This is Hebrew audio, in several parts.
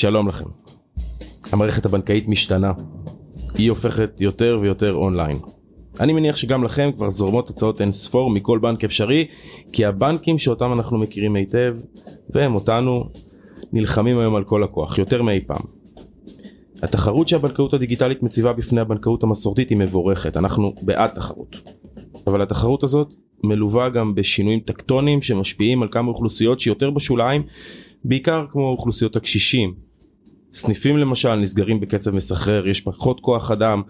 שלום לכם. המערכת הבנקאית משתנה. היא הופכת יותר ויותר אונליין. אני מניח שגם לכם כבר זורמות הצעות אין ספור מכל בנק אפשרי, כי הבנקים שאותם אנחנו מכירים היטב, והם אותנו, נלחמים היום על כל הכוח, יותר מאי פעם. התחרות שהבנקאות הדיגיטלית מציבה בפני הבנקאות המסורתית היא מבורכת, אנחנו בעד תחרות. אבל התחרות הזאת מלווה גם בשינויים טקטוניים שמשפיעים על כמה אוכלוסיות שיותר בשוליים, בעיקר כמו אוכלוסיות הקשישים. סניפים למשל נסגרים בקצב מסחרר, יש פחות כוח אדם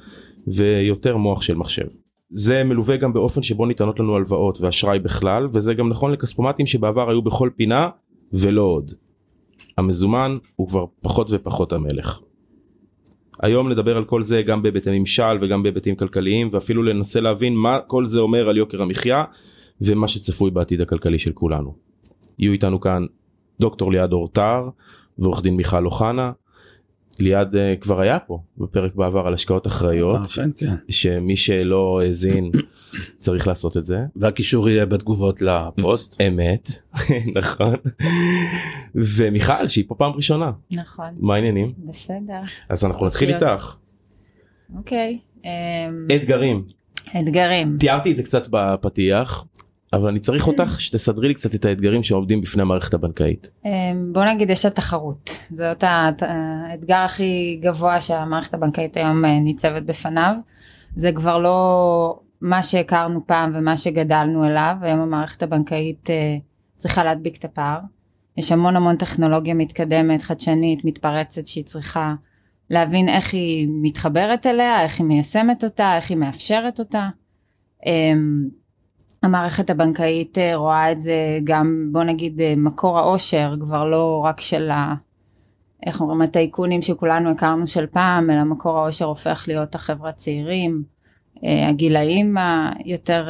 ויותר מוח של מחשב. זה מלווה גם באופן שבו ניתנות לנו הלוואות ואשראי בכלל, וזה גם נכון לכספומטים שבעבר היו בכל פינה ולא עוד. המזומן הוא כבר פחות ופחות המלך. היום נדבר על כל זה גם בהיבטי ממשל וגם בהיבטים כלכליים ואפילו לנסה להבין מה כל זה אומר על יוקר המחיה ומה שצפוי בעתיד הכלכלי של כולנו. יהיו איתנו כאן דוקטור ליעד אורטר ועורך דין מיכל אוחנה. ליעד uh, כבר היה פה בפרק בעבר על השקעות אחראיות כן, כן. שמי שלא האזין צריך לעשות את זה והקישור יהיה בתגובות לפוסט. אמת נכון ומיכל שהיא פה פעם ראשונה נכון, מה העניינים בסדר. אז אנחנו נתחיל להיות. איתך אוקיי. אמ, אתגרים אתגרים. תיארתי את זה קצת בפתיח אבל אני צריך אותך שתסדרי לי קצת את האתגרים שעומדים בפני המערכת הבנקאית. אמ, בוא נגיד יש התחרות. הת- האתגר הכי גבוה שהמערכת הבנקאית היום אה, ניצבת בפניו. זה כבר לא מה שהכרנו פעם ומה שגדלנו אליו, היום המערכת הבנקאית אה, צריכה להדביק את הפער. יש המון המון טכנולוגיה מתקדמת, חדשנית, מתפרצת שהיא צריכה להבין איך היא מתחברת אליה, איך היא מיישמת אותה, איך היא מאפשרת אותה. המערכת הבנקאית אה, רואה את זה גם בוא נגיד אה, מקור העושר כבר לא רק של ה... איך אומרים הטייקונים שכולנו הכרנו של פעם אלא מקור העושר הופך להיות החברה צעירים אה, הגילאים היותר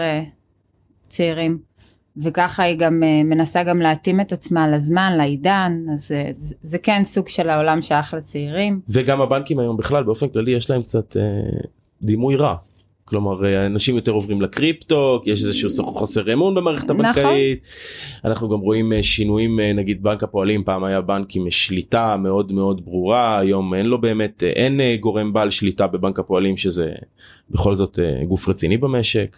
צעירים וככה היא גם מנסה גם להתאים את עצמה לזמן לעידן אז זה, זה כן סוג של העולם שייך לצעירים וגם הבנקים היום בכלל באופן כללי יש להם קצת דימוי רע. כלומר אה, אנשים יותר עוברים לקריפטו יש איזשהו חוסר אמון במערכת נכון. הבנקאית. אנחנו גם רואים אה, שינויים אה, נגיד בנק הפועלים פעם היה בנק עם שליטה מאוד מאוד ברורה היום אין לו באמת אין גורם בעל שליטה בבנק הפועלים שזה בכל זאת גוף רציני במשק.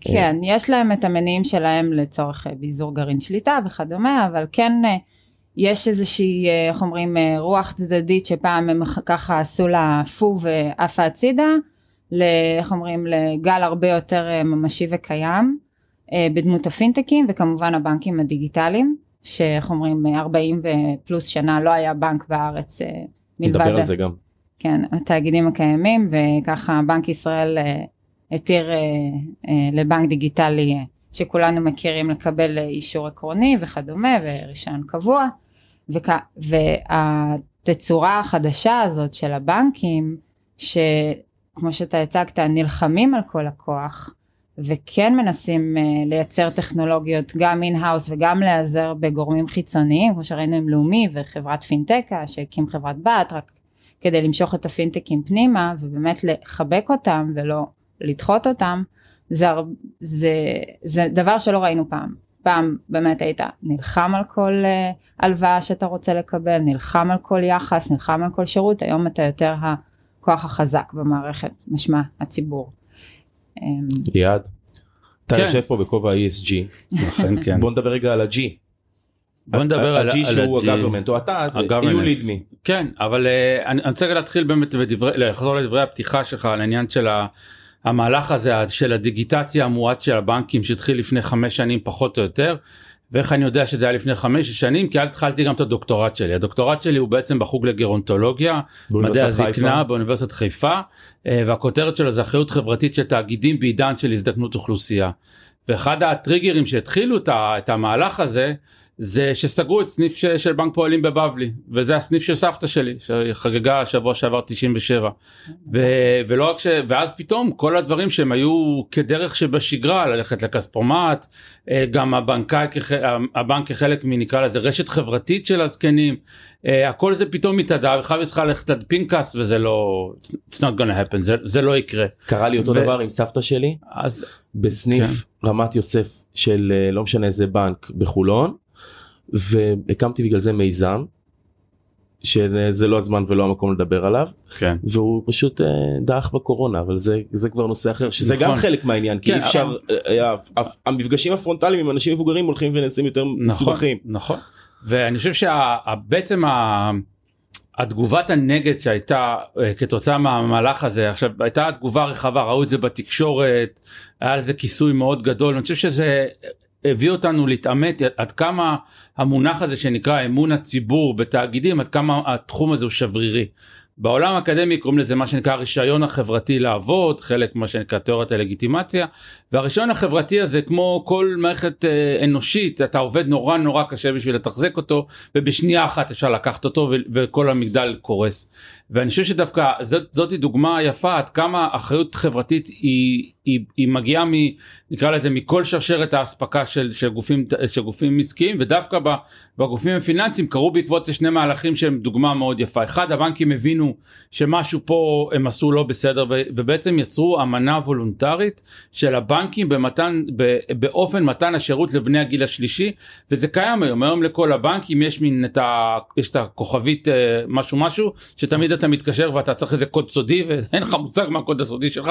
כן, יש להם את המניעים שלהם לצורך ביזור גרעין שליטה וכדומה, אבל כן יש איזושהי, איך אומרים, רוח צדדית שפעם הם ככה עשו לה פו ועפה הצידה, ל- איך אומרים, לגל הרבה יותר אה, ממשי וקיים, אה, בדמות הפינטקים וכמובן הבנקים הדיגיטליים, שאיך אומרים, אה, 40 ופלוס שנה לא היה בנק בארץ אה, מלבד... נדבר על זה גם. כן, התאגידים הקיימים וככה בנק ישראל התיר לבנק דיגיטלי שכולנו מכירים לקבל אישור עקרוני וכדומה ורישיון קבוע וכ... והתצורה החדשה הזאת של הבנקים שכמו שאתה הצגת נלחמים על כל הכוח וכן מנסים אה, לייצר טכנולוגיות גם in-house וגם להיעזר בגורמים חיצוניים כמו שראינו עם לאומי וחברת פינטקה שהקים חברת בת רק כדי למשוך את ה fintechים פנימה ובאמת לחבק אותם ולא לדחות אותם זה, זה, זה דבר שלא ראינו פעם. פעם באמת היית נלחם על כל אה, הלוואה שאתה רוצה לקבל, נלחם על כל יחס, נלחם על כל שירות, היום אתה יותר הכוח החזק במערכת, משמע הציבור. אמ, ליעד. אתה כן. יושב פה בכובע ה-ESG כן. בוא נדבר רגע על ה-G. בוא נדבר על ה-G שהוא ה-G. ה-government או אתה, you lead me. כן אבל אה, אני אני רוצה רגע להתחיל באמת בדברי לחזור לדברי הפתיחה שלך על העניין של ה- המהלך הזה של הדיגיטציה המואץ של הבנקים שהתחיל לפני חמש שנים פחות או יותר. ואיך אני יודע שזה היה לפני חמש שנים כי אז התחלתי גם את הדוקטורט שלי הדוקטורט שלי הוא בעצם בחוג לגרונטולוגיה מדעי הזקנה. באוניברסיטת חיפה אה, והכותרת שלו זה אחריות חברתית של תאגידים בעידן של הזדקנות אוכלוסייה. ואחד הטריגרים שהתחילו את המהלך הזה זה שסגרו את סניף ש- של בנק פועלים בבבלי וזה הסניף של סבתא שלי שחגגה שבוע שעבר 97 ו- ולא רק ש... ואז פתאום כל הדברים שהם היו כדרך שבשגרה ללכת לכספומט אה, גם הבנקאי כח... הבנק כחלק מנקרא לזה רשת חברתית של הזקנים אה, הכל זה פתאום מתאדה וחייב צריכה ללכת עד פנקס וזה לא it's not gonna happen זה, זה לא יקרה. קרה לי אותו ו- דבר עם סבתא שלי. אז בסניף רמת יוסף של אה, לא משנה איזה בנק בחולון והקמתי בגלל זה מיזם שזה לא הזמן ולא המקום לדבר עליו כן. והוא פשוט אה, דעך בקורונה אבל זה זה כבר נושא אחר שזה נכון. גם חלק מהעניין כי כן, אפשר אה, אה, המפגשים הפרונטליים עם אנשים מבוגרים הולכים ונעשים יותר מסובכים. נכון ואני חושב שבעצם התגובת הנגד שהייתה אה, כתוצאה מהמהלך הזה עכשיו הייתה תגובה רחבה ראו את זה בתקשורת היה לזה כיסוי מאוד גדול אני חושב שזה הביא אותנו להתעמת עד כמה המונח הזה שנקרא אמון הציבור בתאגידים עד כמה התחום הזה הוא שברירי. בעולם האקדמי קוראים לזה מה שנקרא הרישיון החברתי לעבוד חלק מה שנקרא תיאוריית הלגיטימציה והרישיון החברתי הזה כמו כל מערכת אה, אנושית אתה עובד נורא נורא קשה בשביל לתחזק אותו ובשנייה אחת אפשר לקחת אותו וכל המגדל קורס. ואני חושב שדווקא זאת, זאת דוגמה יפה עד כמה אחריות חברתית היא, היא, היא מגיעה מ... נקרא לזה מכל שרשרת האספקה של, של, גופים, של גופים עסקיים ודווקא בגופים הפיננסיים קרו בעקבות זה שני מהלכים שהם דוגמה מאוד יפה. אחד הבנקים הבינו שמשהו פה הם עשו לא בסדר ובעצם יצרו אמנה וולונטרית של הבנקים במתן באופן מתן השירות לבני הגיל השלישי וזה קיים היום היום לכל הבנקים יש מין את ה... יש את הכוכבית אה, משהו משהו שתמיד אתה מתקשר ואתה צריך איזה קוד סודי ואין לך מושג מה הקוד הסודי שלך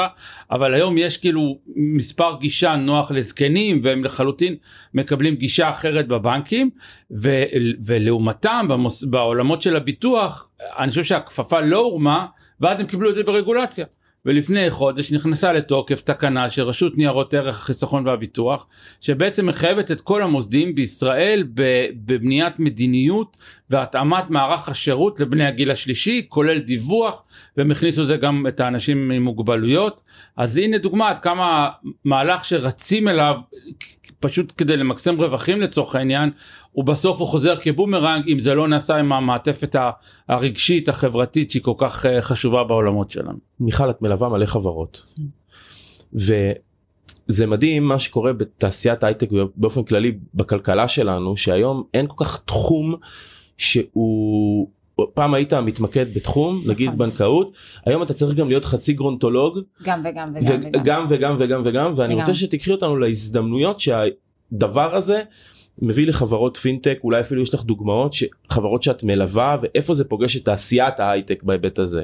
אבל היום יש כאילו מספר גישה נוח לזקנים והם לחלוטין מקבלים גישה אחרת בבנקים ו, ולעומתם במוס, בעולמות של הביטוח אני חושב שהכפפה לא הורמה ואז הם קיבלו את זה ברגולציה. ולפני חודש נכנסה לתוקף תקנה של רשות ניירות ערך החיסכון והביטוח שבעצם מחייבת את כל המוסדים בישראל בבניית מדיניות והתאמת מערך השירות לבני הגיל השלישי כולל דיווח והם הכניסו לזה גם את האנשים עם מוגבלויות. אז הנה דוגמה עד כמה מהלך שרצים אליו פשוט כדי למקסם רווחים לצורך העניין ובסוף הוא חוזר כבומרנג אם זה לא נעשה עם המעטפת הרגשית החברתית שהיא כל כך אה, חשובה בעולמות שלנו. מיכל את מלווה מלא חברות וזה מדהים מה שקורה בתעשיית הייטק באופן כללי בכלכלה שלנו שהיום אין כל כך תחום שהוא פעם היית מתמקד בתחום נגיד נכון. בנקאות היום אתה צריך גם להיות חצי גרונטולוג גם וגם וגם וגם וגם וגם וגם ואני וגם. רוצה שתקחי אותנו להזדמנויות שהדבר הזה מביא לחברות פינטק אולי אפילו יש לך דוגמאות שחברות שאת מלווה ואיפה זה פוגש את תעשיית ההייטק בהיבט הזה.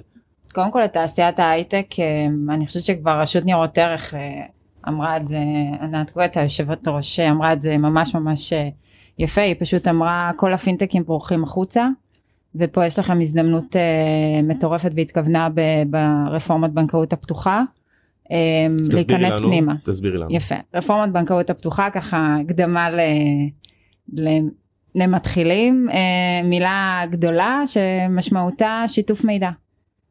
קודם כל את תעשיית ההייטק אה, אני חושבת שכבר רשות ניירות ערך אה, אמרה את זה ענת גואטה יושבת ראש אמרה את זה ממש ממש אה, יפה היא פשוט אמרה כל הפינטקים פורחים החוצה ופה יש לכם הזדמנות מטורפת והתכוונה ברפורמת בנקאות הפתוחה. להיכנס לנו, פנימה. תסבירי לנו. יפה. רפורמת בנקאות הפתוחה ככה הקדמה ל... ל... למתחילים אה, מילה גדולה שמשמעותה שיתוף מידע.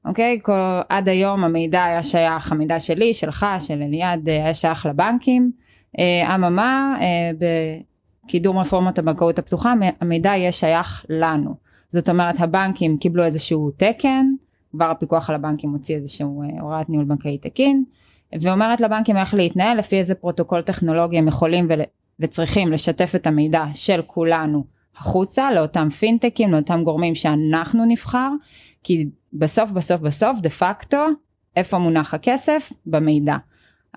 אוקיי? כל, עד היום המידע היה שייך, המידע שלי, שלך, של אליעד, אה, היה שייך לבנקים. אה, אממה, בקידום רפורמת הבנקאות הפתוחה, המידע יהיה שייך לנו. זאת אומרת, הבנקים קיבלו איזשהו תקן, כבר הפיקוח על הבנקים הוציא איזשהו הוראת ניהול בנקאי תקין, ואומרת לבנקים איך להתנהל, לפי איזה פרוטוקול טכנולוגי הם יכולים ול... וצריכים לשתף את המידע של כולנו החוצה לאותם fintechים, לאותם גורמים שאנחנו נבחר, כי בסוף בסוף בסוף דה פקטו איפה מונח הכסף? במידע.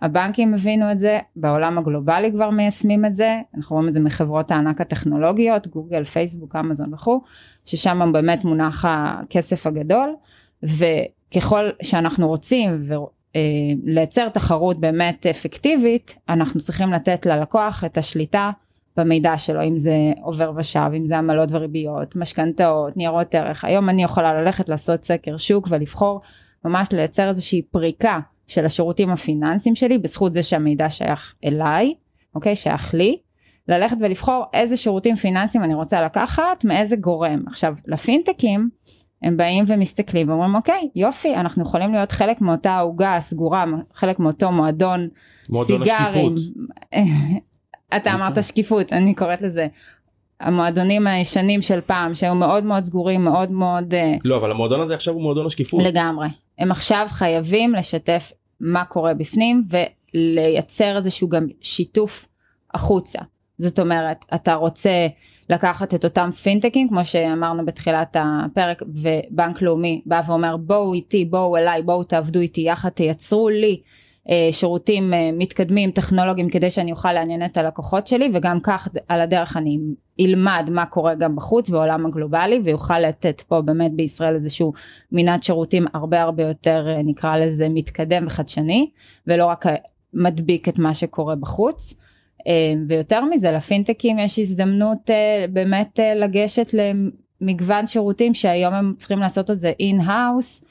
הבנקים הבינו את זה, בעולם הגלובלי כבר מיישמים את זה, אנחנו רואים את זה מחברות הענק הטכנולוגיות, גוגל, פייסבוק, אמזון וכו', ששם באמת מונח הכסף הגדול, וככל שאנחנו רוצים אה, לייצר תחרות באמת אפקטיבית, אנחנו צריכים לתת ללקוח את השליטה במידע שלו, אם זה עובר ושב, אם זה עמלות וריביות, משכנתאות, ניירות ערך. היום אני יכולה ללכת לעשות סקר שוק ולבחור ממש לייצר איזושהי פריקה של השירותים הפיננסיים שלי בזכות זה שהמידע שייך אליי, אוקיי? שייך לי. ללכת ולבחור איזה שירותים פיננסיים אני רוצה לקחת מאיזה גורם. עכשיו לפינטקים הם באים ומסתכלים ואומרים אוקיי יופי אנחנו יכולים להיות חלק מאותה עוגה סגורה חלק מאותו מועדון, מועדון סיגרים. אתה אמרת שקיפות אני קוראת לזה. המועדונים הישנים של פעם שהיו מאוד מאוד סגורים מאוד מאוד אה, לא אבל המועדון הזה עכשיו הוא מועדון השקיפות לגמרי הם עכשיו חייבים לשתף מה קורה בפנים ולייצר איזשהו גם שיתוף החוצה. זאת אומרת אתה רוצה לקחת את אותם פינטקים כמו שאמרנו בתחילת הפרק ובנק לאומי בא ואומר בואו איתי בואו אליי בואו תעבדו איתי יחד תייצרו לי שירותים אה, מתקדמים טכנולוגיים כדי שאני אוכל לעניין את הלקוחות שלי וגם כך על הדרך אני אלמד מה קורה גם בחוץ בעולם הגלובלי ויוכל לתת פה באמת בישראל איזשהו מנעד שירותים הרבה הרבה יותר אה, נקרא לזה מתקדם וחדשני ולא רק מדביק את מה שקורה בחוץ. ויותר מזה ל fintechים יש הזדמנות באמת לגשת למגוון שירותים שהיום הם צריכים לעשות את זה in-house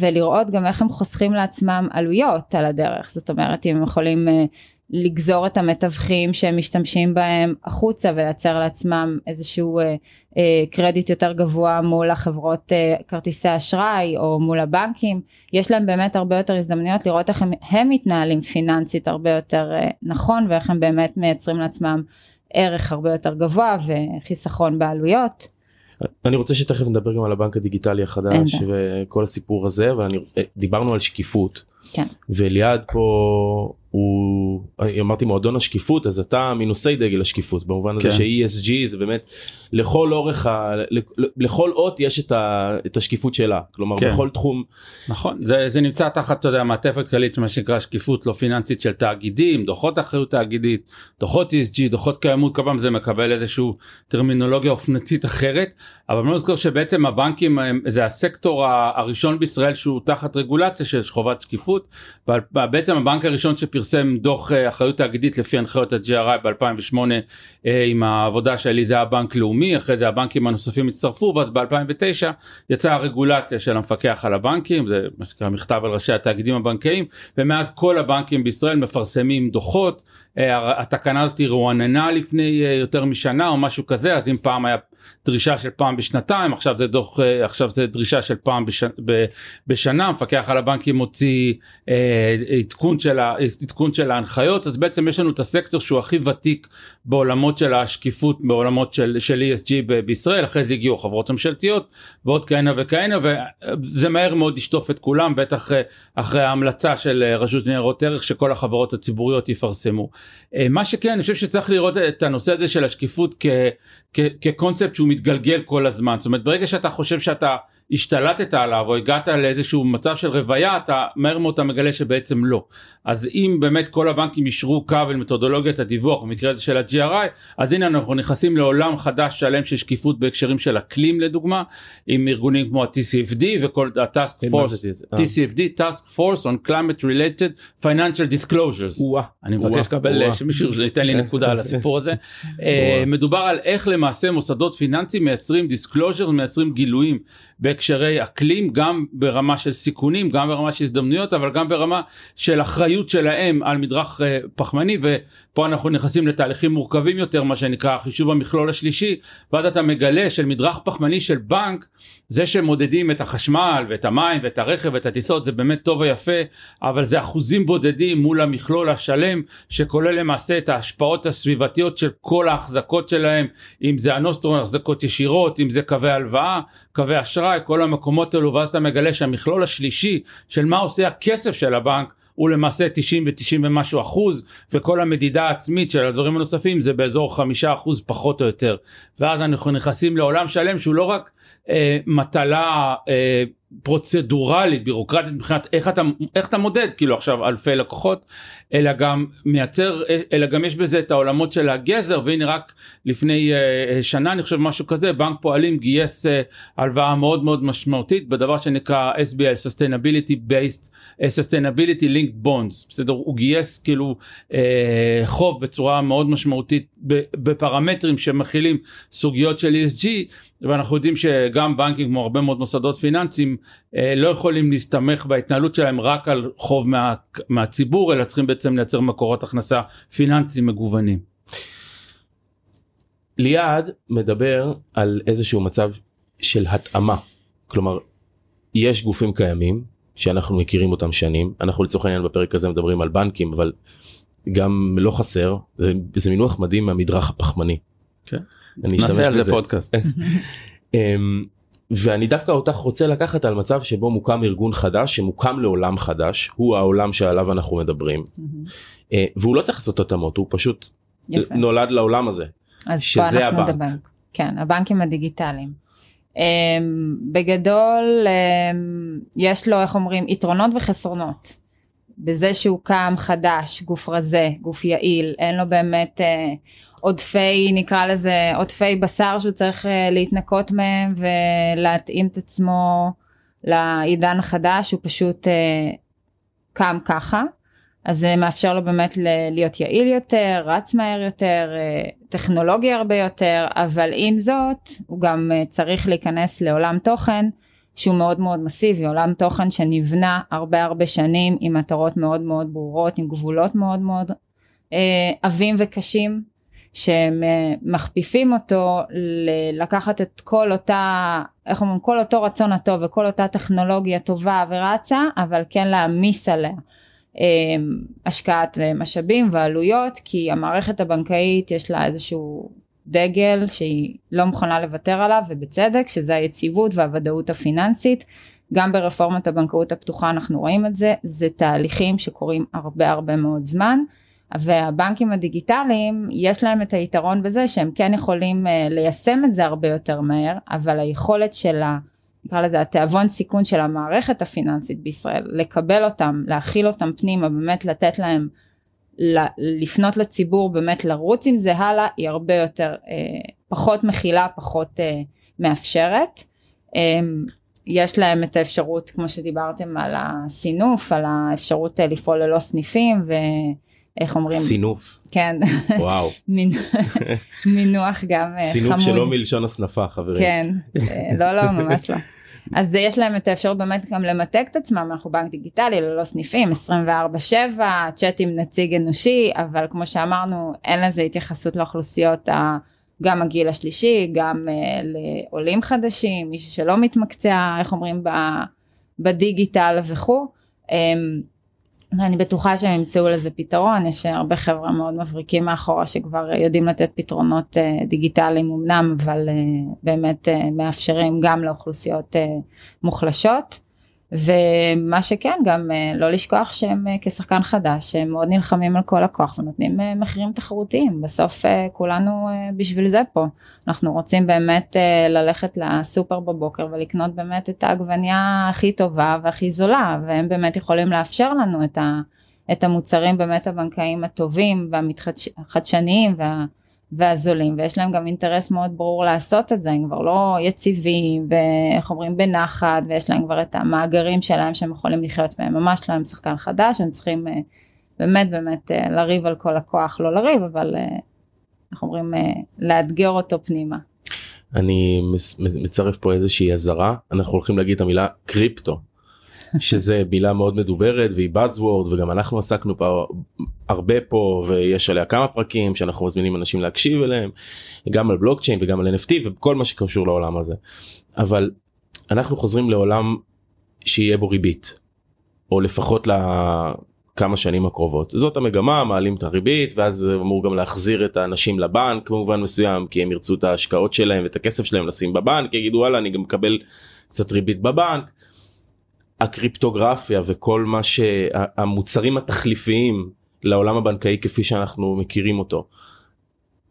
ולראות גם איך הם חוסכים לעצמם עלויות על הדרך זאת אומרת אם הם יכולים אה, לגזור את המתווכים שהם משתמשים בהם החוצה ולייצר לעצמם איזשהו אה, אה, קרדיט יותר גבוה מול החברות כרטיסי אשראי או מול הבנקים יש להם באמת הרבה יותר הזדמנויות לראות איך הם, הם מתנהלים פיננסית הרבה יותר נכון ואיך הם באמת מייצרים לעצמם ערך הרבה יותר גבוה וחיסכון בעלויות. אני רוצה שתכף נדבר גם על הבנק הדיגיטלי החדש וכל הסיפור הזה אבל אני דיברנו על שקיפות כן. וליעד פה הוא אמרתי מועדון השקיפות אז אתה מנושאי דגל השקיפות במובן הזה כן. ש-ESG זה באמת לכל אורך ה... לכל אות יש את, ה... את השקיפות שלה כלומר כן. בכל תחום. נכון זה, זה נמצא תחת אתה יודע מעטפת כללית מה שנקרא שקיפות לא פיננסית של תאגידים דוחות אחריות תאגידית דוחות ESG דוחות קיימות כל פעם זה מקבל איזשהו טרמינולוגיה אופנתית אחרת אבל אני לא זוכר שבעצם הבנקים זה הסקטור הראשון בישראל שהוא תחת רגולציה של חובת שקיפות ובעצם הבנק הראשון שפרסם דוח אה, אחריות תאגידית לפי הנחיות ה-GRI ב2008 אה, עם העבודה שלי זה הבנק לאומי. הלאומי אחרי זה הבנקים הנוספים הצטרפו ואז ב2009 יצאה הרגולציה של המפקח על הבנקים זה מה שנקרא מכתב על ראשי התאגידים הבנקאיים ומאז כל הבנקים בישראל מפרסמים דוחות אה, התקנה הזאת רועננה לפני יותר משנה או משהו כזה אז אם פעם היה דרישה של פעם בשנתיים עכשיו זה דוח עכשיו זה דרישה של פעם בש, ב, בשנה המפקח על הבנקים מוציא עדכון של עדכון של ההנחיות אז בעצם יש לנו את הסקטור שהוא הכי ותיק בעולמות של השקיפות בעולמות של, של ESG ב, בישראל אחרי זה הגיעו חברות ממשלתיות ועוד כהנה וכהנה וזה מהר מאוד ישטוף את כולם בטח אחרי ההמלצה של רשות ניירות ערך שכל החברות הציבוריות יפרסמו. אה, מה שכן אני חושב שצריך לראות את הנושא הזה של השקיפות כ, כ, כקונספט שהוא מתגלגל כל הזמן זאת אומרת ברגע שאתה חושב שאתה השתלטת עליו או הגעת לאיזשהו מצב של רוויה אתה מהר מאוד אתה מגלה שבעצם לא. אז אם באמת כל הבנקים אישרו קו אל מתודולוגיית הדיווח במקרה הזה של ה-GRI אז הנה אנחנו נכנסים לעולם חדש שלם של שקיפות בהקשרים של אקלים לדוגמה עם ארגונים כמו ה-TCFD וכל ה-Task כן, Force. TCFD Task Force on Climate Related Financial Disclosures. אני מבקש לקבל שמישהו ייתן לי נקודה על הסיפור הזה. אה, מדובר על איך למעשה מוסדות פיננסיים מייצרים disclosure מייצרים גילויים. בהקשרי אקלים גם ברמה של סיכונים גם ברמה של הזדמנויות אבל גם ברמה של אחריות שלהם על מדרך uh, פחמני ופה אנחנו נכנסים לתהליכים מורכבים יותר מה שנקרא חישוב המכלול השלישי ואז אתה מגלה של מדרך פחמני של בנק זה שמודדים את החשמל ואת המים ואת הרכב ואת הטיסות זה באמת טוב ויפה אבל זה אחוזים בודדים מול המכלול השלם שכולל למעשה את ההשפעות הסביבתיות של כל ההחזקות שלהם אם זה הנוסטרון החזקות ישירות אם זה קווי הלוואה קווי אשראי כל המקומות האלו ואז אתה מגלה שהמכלול השלישי של מה עושה הכסף של הבנק הוא למעשה 90 ו-90 ומשהו אחוז וכל המדידה העצמית של הדברים הנוספים זה באזור חמישה אחוז פחות או יותר. ואז אנחנו נכנסים לעולם שלם שהוא לא רק אה, מטלה אה, פרוצדורלית בירוקרטית מבחינת איך אתה איך אתה מודד כאילו עכשיו אלפי לקוחות אלא גם מייצר אלא גם יש בזה את העולמות של הגזר והנה רק לפני uh, שנה אני חושב משהו כזה בנק פועלים גייס uh, הלוואה מאוד מאוד משמעותית בדבר שנקרא SBI Sustainability Based uh, Sustainability Linked Bonds. בסדר? הוא גייס כאילו uh, חוב בצורה מאוד משמעותית בפרמטרים שמכילים סוגיות של ESG ואנחנו יודעים שגם בנקים כמו הרבה מאוד מוסדות פיננסיים אה, לא יכולים להסתמך בהתנהלות שלהם רק על חוב מה, מהציבור אלא צריכים בעצם לייצר מקורות הכנסה פיננסיים מגוונים. ליעד מדבר על איזשהו מצב של התאמה כלומר יש גופים קיימים שאנחנו מכירים אותם שנים אנחנו לצורך העניין בפרק הזה מדברים על בנקים אבל גם לא חסר זה, זה מינוח מדהים מהמדרך הפחמני. כן. אני נעשה על זה פודקאסט. אמ, ואני דווקא אותך רוצה לקחת על מצב שבו מוקם ארגון חדש שמוקם לעולם חדש הוא העולם שעליו אנחנו מדברים אה, והוא לא צריך לעשות התאמות הוא פשוט יפה. נולד לעולם הזה אז שזה הבנק. מדבר. כן הבנקים הדיגיטליים. Um, בגדול um, יש לו איך אומרים יתרונות וחסרונות. בזה שהוא קם חדש, גוף רזה, גוף יעיל, אין לו באמת אה, עודפי, נקרא לזה, עודפי בשר שהוא צריך אה, להתנקות מהם ולהתאים את עצמו לעידן החדש, הוא פשוט אה, קם ככה. אז זה מאפשר לו באמת להיות יעיל יותר, רץ מהר יותר, אה, טכנולוגי הרבה יותר, אבל עם זאת, הוא גם צריך להיכנס לעולם תוכן שהוא מאוד מאוד מסיבי, עולם תוכן שנבנה הרבה הרבה שנים עם מטרות מאוד מאוד ברורות, עם גבולות מאוד מאוד עבים וקשים, שהם מכפיפים אותו לקחת את כל אותה, איך אומרים, כל אותו רצון הטוב וכל אותה טכנולוגיה טובה ורצה, אבל כן להעמיס עליה. אמ, השקעת אה, משאבים ועלויות כי המערכת הבנקאית יש לה איזשהו דגל שהיא לא מוכנה לוותר עליו ובצדק שזה היציבות והוודאות הפיננסית גם ברפורמת הבנקאות הפתוחה אנחנו רואים את זה זה תהליכים שקורים הרבה הרבה מאוד זמן והבנקים הדיגיטליים יש להם את היתרון בזה שהם כן יכולים אה, ליישם את זה הרבה יותר מהר אבל היכולת של ה... נקרא לזה התיאבון סיכון של המערכת הפיננסית בישראל, לקבל אותם, להכיל אותם פנימה, באמת לתת להם, לפנות לציבור, באמת לרוץ עם זה הלאה, היא הרבה יותר, אה, פחות מכילה, פחות אה, מאפשרת. אה, יש להם את האפשרות, כמו שדיברתם על הסינוף, על האפשרות אה, לפעול ללא סניפים ואיך אומרים? סינוף. כן. וואו. מינוח גם אה, חמוד. סינוף שלא מלשון הסנפה חברים. כן, אה, לא לא ממש לא. אז יש להם את האפשרות באמת גם למתג את עצמם, אנחנו בנק דיגיטלי ללא סניפים, 24/7, צ'אט עם נציג אנושי, אבל כמו שאמרנו, אין לזה התייחסות לאוכלוסיות ה... גם הגיל השלישי, גם uh, לעולים חדשים, מישהו שלא מתמקצע, איך אומרים, בדיגיטל וכו'. Um, ואני בטוחה שהם ימצאו לזה פתרון, יש הרבה חבר'ה מאוד מבריקים מאחורה שכבר יודעים לתת פתרונות uh, דיגיטליים אמנם, אבל uh, באמת uh, מאפשרים גם לאוכלוסיות מוחלשות. ומה שכן, גם uh, לא לשכוח שהם uh, כשחקן חדש, הם מאוד נלחמים על כל הכוח ונותנים uh, מחירים תחרותיים, בסוף כולנו בשביל זה פה. אנחנו רוצים באמת ללכת לסופר בבוקר ולקנות באמת את העגבנייה הכי טובה והכי זולה, והם באמת יכולים לאפשר לנו את, ה, את המוצרים באמת הבנקאיים הטובים והחדשניים וה... והזולים ויש להם גם אינטרס מאוד ברור לעשות את זה הם כבר לא יציבים ואיך אומרים בנחת ויש להם כבר את המאגרים שלהם שהם יכולים לחיות בהם ממש לא הם שחקן חדש הם צריכים אה, באמת באמת אה, לריב על כל הכוח. לא לריב אבל אה, איך אומרים לאתגר אותו פנימה. אני מצרף פה איזושהי אזהרה. אנחנו הולכים להגיד את המילה קריפטו שזה מילה מאוד מדוברת והיא Buzzword וגם אנחנו עסקנו פה הרבה פה ויש עליה כמה פרקים שאנחנו מזמינים אנשים להקשיב אליהם גם על בלוקצ'יין וגם על NFT וכל מה שקשור לעולם הזה אבל אנחנו חוזרים לעולם שיהיה בו ריבית או לפחות לכמה שנים הקרובות זאת המגמה מעלים את הריבית ואז אמור גם להחזיר את האנשים לבנק במובן מסוים כי הם ירצו את ההשקעות שלהם ואת הכסף שלהם לשים בבנק יגידו וואלה אני גם מקבל קצת ריבית בבנק. הקריפטוגרפיה וכל מה שהמוצרים התחליפיים לעולם הבנקאי כפי שאנחנו מכירים אותו.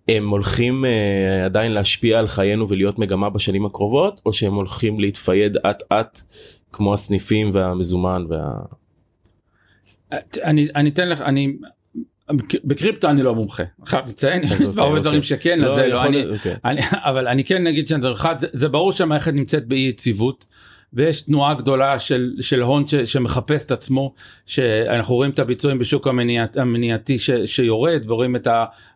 הם הולכים uh, עדיין להשפיע על חיינו ולהיות מגמה בשנים הקרובות או שהם הולכים להתפייד אט אט כמו הסניפים והמזומן וה... אני אני אתן לך אני בקריפטו אני לא מומחה חייב לציין יש הרבה אוקיי. דברים שכן לא, לא, אני, אוקיי. אני, אבל אני כן נגיד שאני אחד זה ברור שהמערכת נמצאת באי יציבות ויש תנועה גדולה של, של הון ש, שמחפש את עצמו, שאנחנו רואים את הביצועים בשוק המניעת, המניעתי ש, שיורד, ורואים את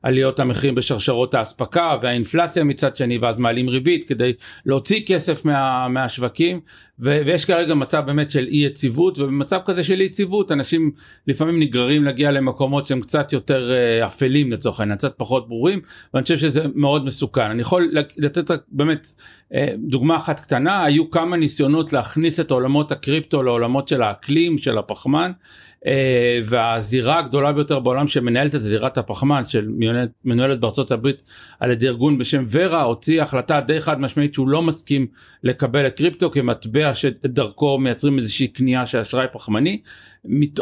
העליות המחירים בשרשרות האספקה והאינפלציה מצד שני, ואז מעלים ריבית כדי להוציא כסף מה, מהשווקים, ו, ויש כרגע מצב באמת של אי יציבות, ובמצב כזה של אי יציבות אנשים לפעמים נגררים להגיע למקומות שהם קצת יותר uh, אפלים לצורך העניין, קצת פחות ברורים, ואני חושב שזה מאוד מסוכן. אני יכול לתת רק באמת uh, דוגמה אחת קטנה, היו כמה ניסיונות אפשרות להכניס את עולמות הקריפטו לעולמות של האקלים של הפחמן אה, והזירה הגדולה ביותר בעולם שמנהלת את זירת הפחמן של מנוהלת בארצות הברית על ידי ארגון בשם ורה הוציא החלטה די חד משמעית שהוא לא מסכים לקבל את קריפטו כמטבע שדרכו מייצרים איזושהי קנייה של אשראי פחמני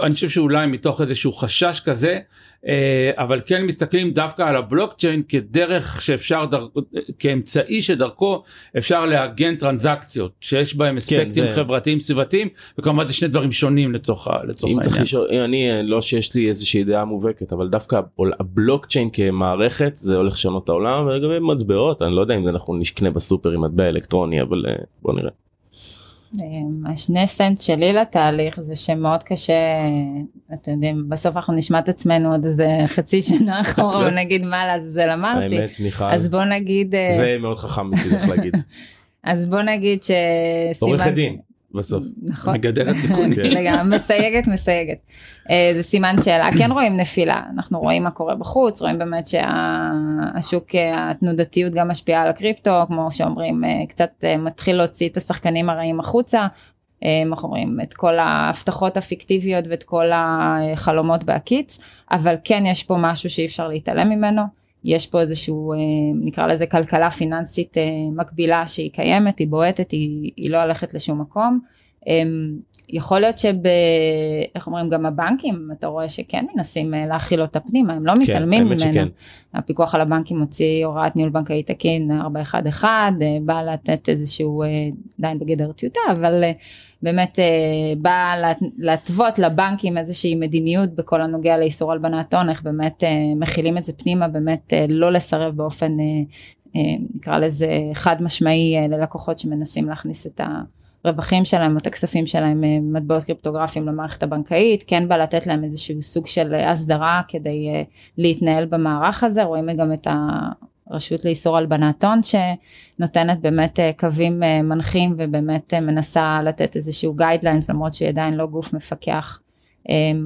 אני חושב שאולי מתוך איזשהו חשש כזה אה, אבל כן מסתכלים דווקא על הבלוקצ'יין כדרך שאפשר דר... כאמצעי שדרכו אפשר לעגן טרנזקציות שיש בהם אספקטים כן, זה... חברתיים סביבתיים וכמובן זה שני דברים שונים לצורך, לצורך אם העניין. לשאול, אני אה, לא שיש לי איזושהי דעה מובהקת אבל דווקא הבלוקצ'יין כמערכת זה הולך לשנות העולם ולגבי מטבעות אני לא יודע אם אנחנו נקנה בסופר עם מטבע אלקטרוני אבל בוא נראה. אמ, השני סנט שלי לתהליך זה שמאוד קשה, אתם יודעים, בסוף אנחנו נשמע את עצמנו עוד איזה חצי שנה אחורה ונגיד מה לעזאזל אמרתי. האמת מיכל, אז בוא נגיד, אה, זה מאוד חכם מצידך להגיד. אז בוא נגיד שסימן, עורכת דין. בסוף. נכון. מגדרת סיכונים. כן. מסייגת מסייגת. אה, זה סימן שאלה, כן רואים נפילה, אנחנו רואים מה קורה בחוץ, רואים באמת שהשוק, אה, התנודתיות גם משפיעה על הקריפטו, כמו שאומרים, אה, קצת מתחיל להוציא את השחקנים הרעים החוצה, אנחנו רואים את כל ההבטחות הפיקטיביות ואת כל החלומות בהקיץ, אבל כן יש פה משהו שאי אפשר להתעלם ממנו. יש פה איזשהו נקרא לזה כלכלה פיננסית מקבילה שהיא קיימת, היא בועטת, היא, היא לא הולכת לשום מקום. יכול להיות שב... איך אומרים, גם הבנקים, אתה רואה שכן מנסים אה, להכיל אותה פנימה, הם לא כן, מתעלמים ממנה. שכן. הפיקוח על הבנקים הוציא הוראת ניהול בנקאי תקין 411, אה, בא לתת איזשהו, אה, עדיין בגדר טיוטה, אבל באמת בא להתוות לבנקים איזושהי מדיניות בכל הנוגע לאיסור הלבנת הון, איך באמת מכילים את זה פנימה, באמת לא לסרב באופן, נקרא לזה חד משמעי ללקוחות שמנסים להכניס את ה... הרווחים שלהם את הכספים שלהם אה, מטבעות קריפטוגרפיים למערכת הבנקאית, כן בא לתת להם איזשהו סוג של הסדרה כדי אה, להתנהל במערך הזה, רואים גם את הרשות לאיסור הלבנת הון שנותנת באמת אה, קווים מנחים ובאמת מנסה לתת איזשהו guidelines למרות שהיא עדיין לא גוף מפקח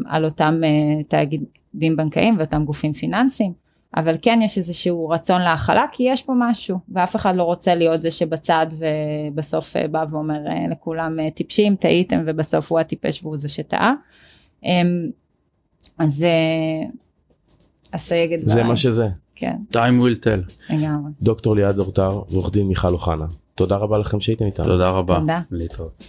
על אותם תאגידים בנקאיים ואותם גופים פיננסיים. אבל כן יש איזשהו רצון להכלה כי יש פה משהו ואף אחד לא רוצה להיות זה שבצד ובסוף אה, בא ואומר אה, לכולם אה, טיפשים טעיתם ובסוף הוא הטיפש והוא זה שטעה. אמ, אז אסייג את זה מה שזה. כן. time will tell. לגמרי. דוקטור ליעד אורטר ועורך דין מיכל אוחנה. תודה רבה לכם שהייתם איתנו. תודה רבה. תודה. להתראות.